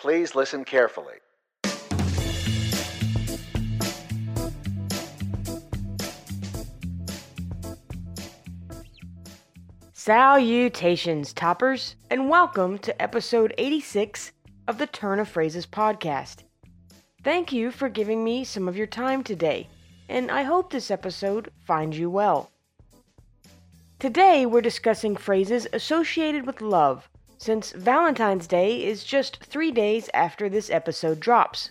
Please listen carefully. Salutations, toppers, and welcome to episode 86 of the Turn of Phrases podcast. Thank you for giving me some of your time today, and I hope this episode finds you well. Today, we're discussing phrases associated with love, since Valentine's Day is just three days after this episode drops.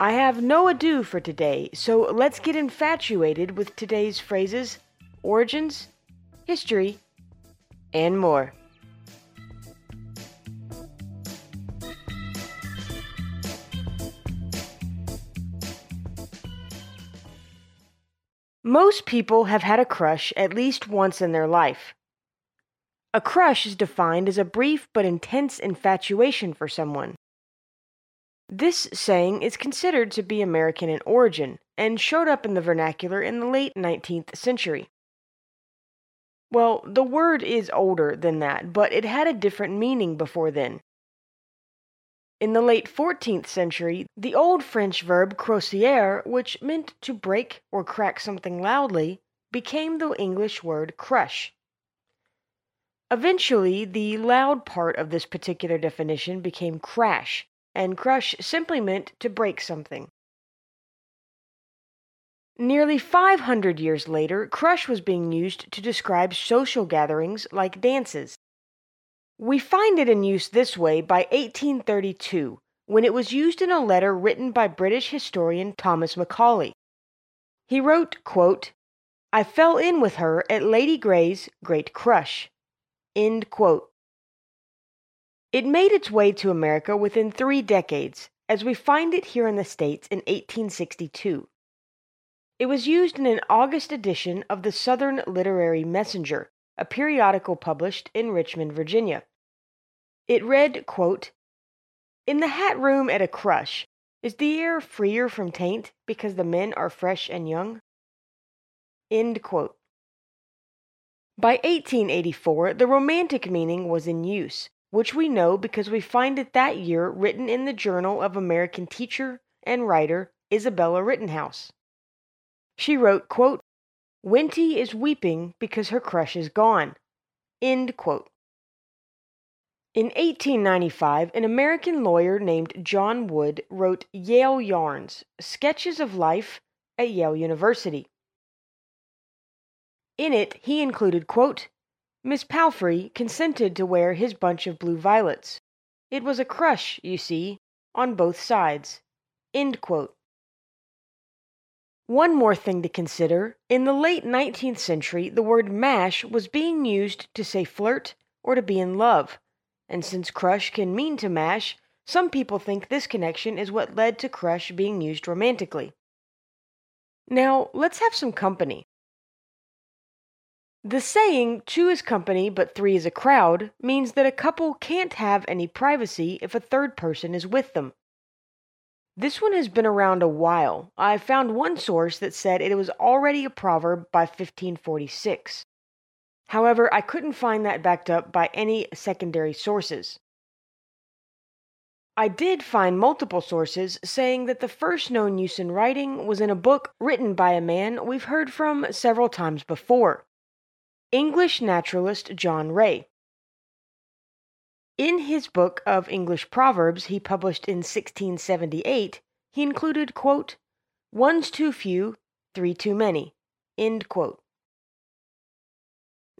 I have no ado for today, so let's get infatuated with today's phrases, origins, history, and more. Most people have had a crush at least once in their life. A crush is defined as a brief but intense infatuation for someone. This saying is considered to be American in origin and showed up in the vernacular in the late 19th century. Well, the word is older than that, but it had a different meaning before then. In the late 14th century, the old French verb croisière, which meant to break or crack something loudly, became the English word crush. Eventually, the loud part of this particular definition became crash, and crush simply meant to break something. Nearly 500 years later, crush was being used to describe social gatherings like dances. We find it in use this way by 1832, when it was used in a letter written by British historian Thomas Macaulay. He wrote, quote, I fell in with her at Lady Grey's great crush. End quote. It made its way to America within three decades, as we find it here in the States in 1862. It was used in an August edition of the Southern Literary Messenger, a periodical published in Richmond, Virginia. It read, quote, In the hat room at a crush, is the air freer from taint because the men are fresh and young? End quote. By 1884, the romantic meaning was in use, which we know because we find it that year written in the Journal of American teacher and writer Isabella Rittenhouse. She wrote, quote, Winty is weeping because her crush is gone. End quote. In 1895, an American lawyer named John Wood wrote Yale Yarns, Sketches of Life at Yale University. In it, he included, quote, Miss Palfrey consented to wear his bunch of blue violets. It was a crush, you see, on both sides. End quote. One more thing to consider in the late 19th century, the word mash was being used to say flirt or to be in love. And since crush can mean to mash, some people think this connection is what led to crush being used romantically. Now, let's have some company. The saying, two is company but three is a crowd, means that a couple can't have any privacy if a third person is with them. This one has been around a while. I found one source that said it was already a proverb by 1546. However, I couldn't find that backed up by any secondary sources. I did find multiple sources saying that the first known use in writing was in a book written by a man we've heard from several times before English naturalist John Ray. In his book of English Proverbs he published in 1678, he included, quote, One's too few, three too many. End quote.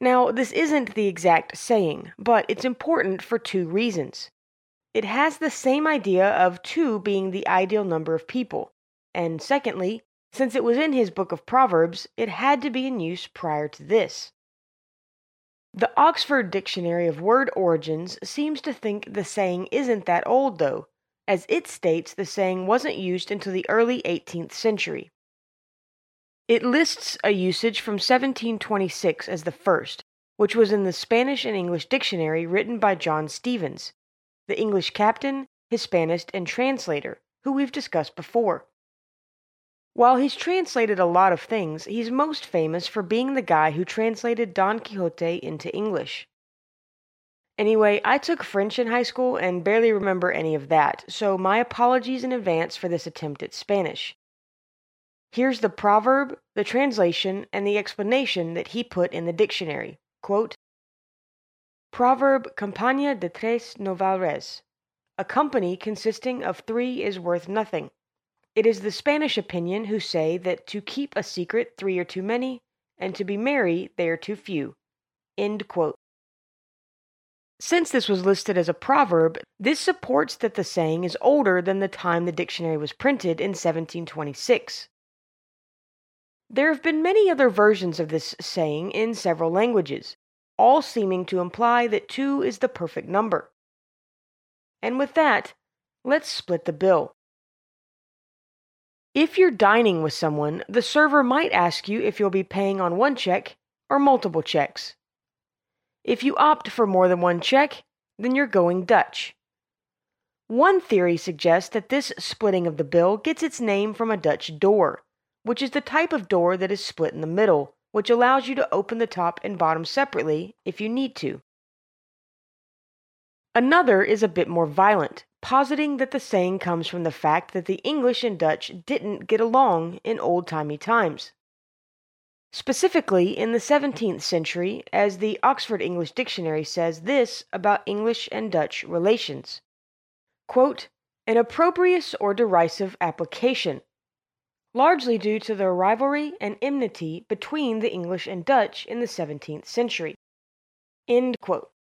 Now, this isn't the exact saying, but it's important for two reasons. It has the same idea of two being the ideal number of people, and secondly, since it was in his book of Proverbs, it had to be in use prior to this. The Oxford Dictionary of Word Origins seems to think the saying isn't that old, though, as it states the saying wasn't used until the early 18th century. It lists a usage from 1726 as the first, which was in the Spanish and English dictionary written by John Stevens, the English captain, Hispanist, and translator, who we've discussed before. While he's translated a lot of things, he's most famous for being the guy who translated Don Quixote into English. Anyway, I took French in high school and barely remember any of that, so my apologies in advance for this attempt at Spanish. Here's the proverb, the translation, and the explanation that he put in the dictionary. Quote, Proverb Campaña de tres no val res. A company consisting of three is worth nothing. It is the Spanish opinion who say that to keep a secret three are too many, and to be merry they are too few. Since this was listed as a proverb, this supports that the saying is older than the time the dictionary was printed in 1726. There have been many other versions of this saying in several languages, all seeming to imply that two is the perfect number. And with that, let's split the bill. If you're dining with someone, the server might ask you if you'll be paying on one check or multiple checks. If you opt for more than one check, then you're going Dutch. One theory suggests that this splitting of the bill gets its name from a Dutch door, which is the type of door that is split in the middle, which allows you to open the top and bottom separately if you need to. Another is a bit more violent, positing that the saying comes from the fact that the English and Dutch didn't get along in old timey times. Specifically, in the 17th century, as the Oxford English Dictionary says this about English and Dutch relations quote, An opprobrious or derisive application, largely due to the rivalry and enmity between the English and Dutch in the 17th century. End quote.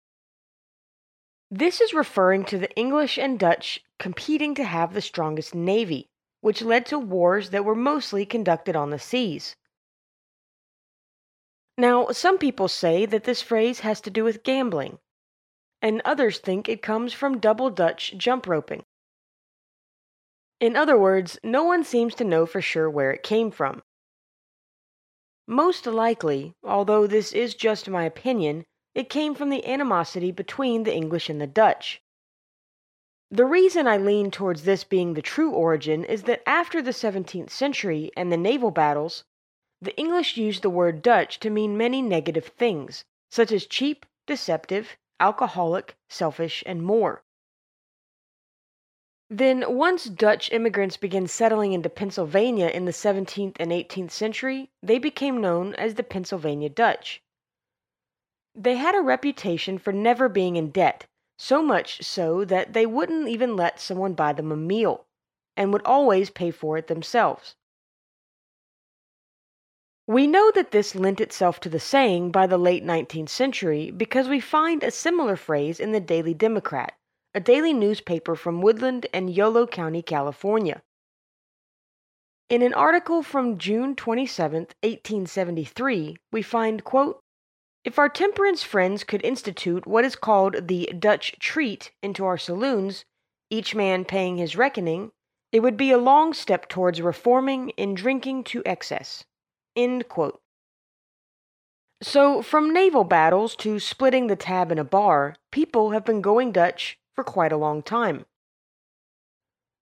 This is referring to the English and Dutch competing to have the strongest navy, which led to wars that were mostly conducted on the seas. Now, some people say that this phrase has to do with gambling, and others think it comes from double Dutch jump roping. In other words, no one seems to know for sure where it came from. Most likely, although this is just my opinion, it came from the animosity between the English and the Dutch. The reason I lean towards this being the true origin is that after the 17th century and the naval battles, the English used the word Dutch to mean many negative things, such as cheap, deceptive, alcoholic, selfish, and more. Then, once Dutch immigrants began settling into Pennsylvania in the 17th and 18th century, they became known as the Pennsylvania Dutch. They had a reputation for never being in debt, so much so that they wouldn't even let someone buy them a meal, and would always pay for it themselves. We know that this lent itself to the saying by the late 19th century because we find a similar phrase in the Daily Democrat, a daily newspaper from Woodland and Yolo County, California. In an article from June 27, 1873, we find, quote, If our temperance friends could institute what is called the Dutch treat into our saloons, each man paying his reckoning, it would be a long step towards reforming in drinking to excess. So, from naval battles to splitting the tab in a bar, people have been going Dutch for quite a long time.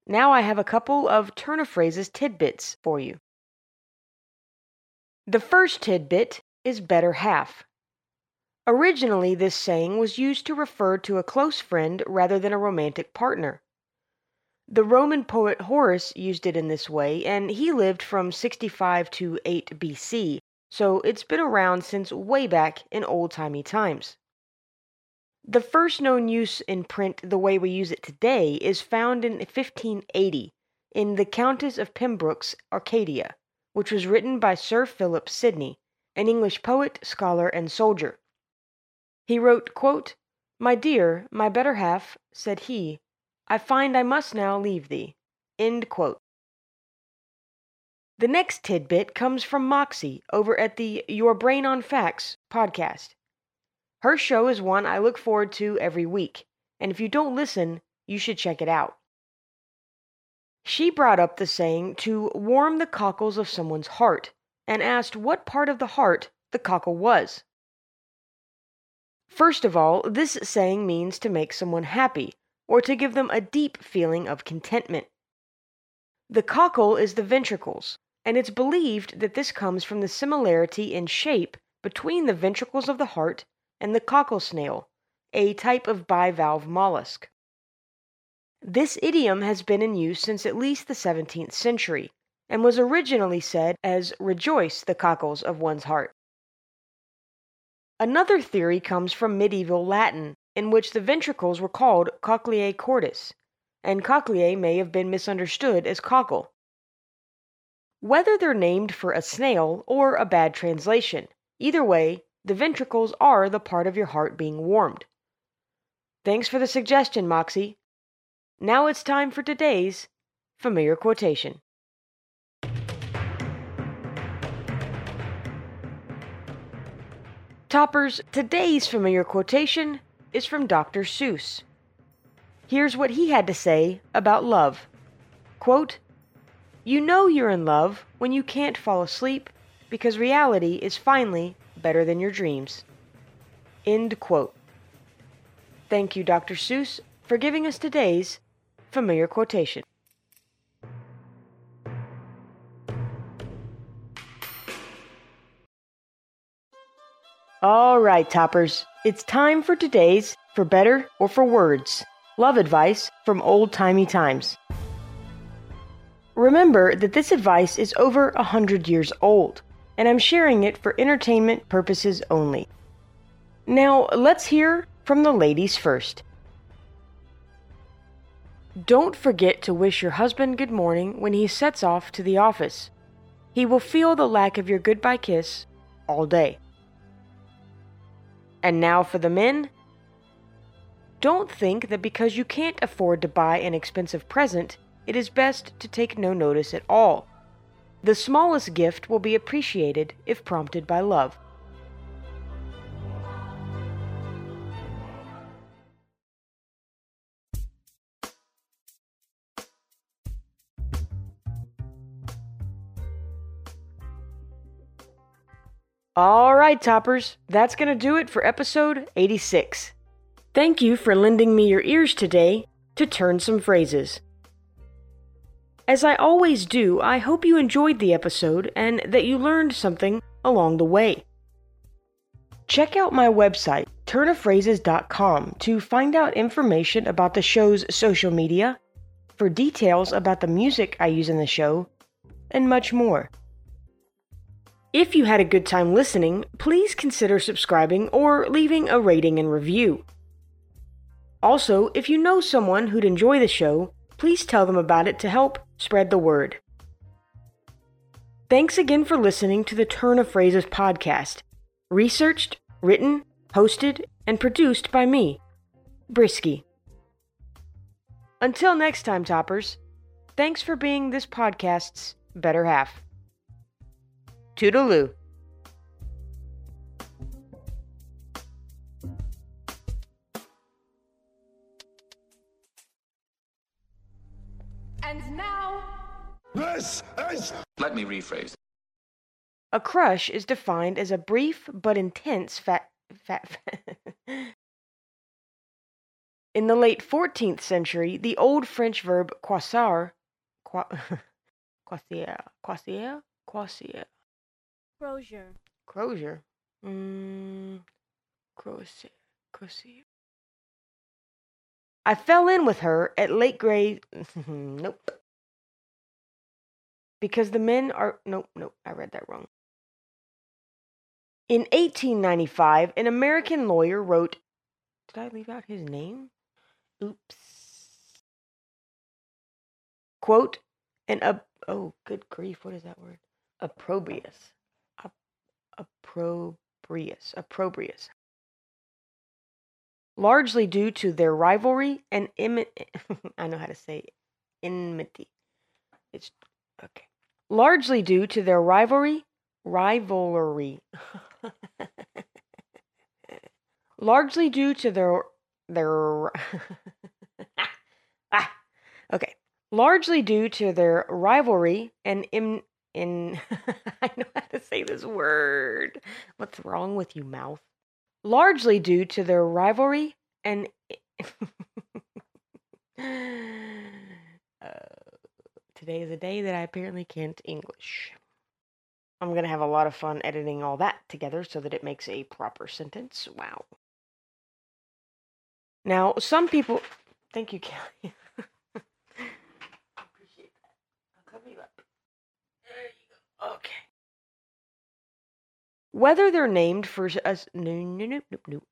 Now I have a couple of turn of phrases tidbits for you. The first tidbit is better half. Originally, this saying was used to refer to a close friend rather than a romantic partner. The Roman poet Horace used it in this way, and he lived from 65 to 8 BC, so it's been around since way back in old timey times. The first known use in print the way we use it today is found in 1580 in The Countess of Pembroke's Arcadia, which was written by Sir Philip Sidney, an English poet, scholar, and soldier. He wrote, quote, My dear, my better half, said he, I find I must now leave thee. End quote. The next tidbit comes from Moxie over at the Your Brain on Facts podcast. Her show is one I look forward to every week, and if you don't listen, you should check it out. She brought up the saying to warm the cockles of someone's heart and asked what part of the heart the cockle was. First of all, this saying means to make someone happy or to give them a deep feeling of contentment. The cockle is the ventricles, and it's believed that this comes from the similarity in shape between the ventricles of the heart and the cockle snail, a type of bivalve mollusk. This idiom has been in use since at least the 17th century, and was originally said as rejoice the cockles of one's heart. Another theory comes from medieval Latin, in which the ventricles were called cochleae cordis, and cochleae may have been misunderstood as cockle. Whether they're named for a snail or a bad translation, either way, the ventricles are the part of your heart being warmed. Thanks for the suggestion, Moxie. Now it's time for today's familiar quotation. Toppers, today's familiar quotation is from Dr. Seuss. Here's what he had to say about love. Quote, You know you're in love when you can't fall asleep because reality is finally better than your dreams. End quote. Thank you, Dr. Seuss, for giving us today's familiar quotation. All right, toppers, it's time for today's For Better or for Words love advice from old timey times. Remember that this advice is over a hundred years old, and I'm sharing it for entertainment purposes only. Now, let's hear from the ladies first. Don't forget to wish your husband good morning when he sets off to the office. He will feel the lack of your goodbye kiss all day. And now for the men. Don't think that because you can't afford to buy an expensive present, it is best to take no notice at all. The smallest gift will be appreciated if prompted by love. All right, toppers, that's going to do it for episode 86. Thank you for lending me your ears today to turn some phrases. As I always do, I hope you enjoyed the episode and that you learned something along the way. Check out my website, turnofphrases.com, to find out information about the show's social media, for details about the music I use in the show, and much more. If you had a good time listening, please consider subscribing or leaving a rating and review. Also, if you know someone who'd enjoy the show, please tell them about it to help spread the word. Thanks again for listening to the Turn of Phrases podcast, researched, written, hosted, and produced by me, Brisky. Until next time, Toppers, thanks for being this podcast's better half. Toodaloo. And now. This is. Let me rephrase. A crush is defined as a brief but intense fat. fat In the late 14th century, the old French verb croissar, croisière, croisière, croisière, Crozier. crozier, mm, croisière, croisière. I fell in with her at late grade. nope. Because the men are. Nope, nope, I read that wrong. In 1895, an American lawyer wrote. Did I leave out his name? Oops. Quote, an up. Oh, good grief, what is that word? Opprobrious. Op- opprobrious. Opprobrious. Largely due to their rivalry and imi- I know how to say enmity. It's okay. Largely due to their rivalry, rivalry. Largely due to their their ah, okay. Largely due to their rivalry and in in I know how to say this word. What's wrong with you, mouth? Largely due to their rivalry and uh, today is a day that I apparently can't English. I'm going to have a lot of fun editing all that together so that it makes a proper sentence. Wow. Now, some people. Thank you, Kelly. Appreciate that. I'll cover you up. There you go. Okay. Whether they're named for us. No, no, no, no, no.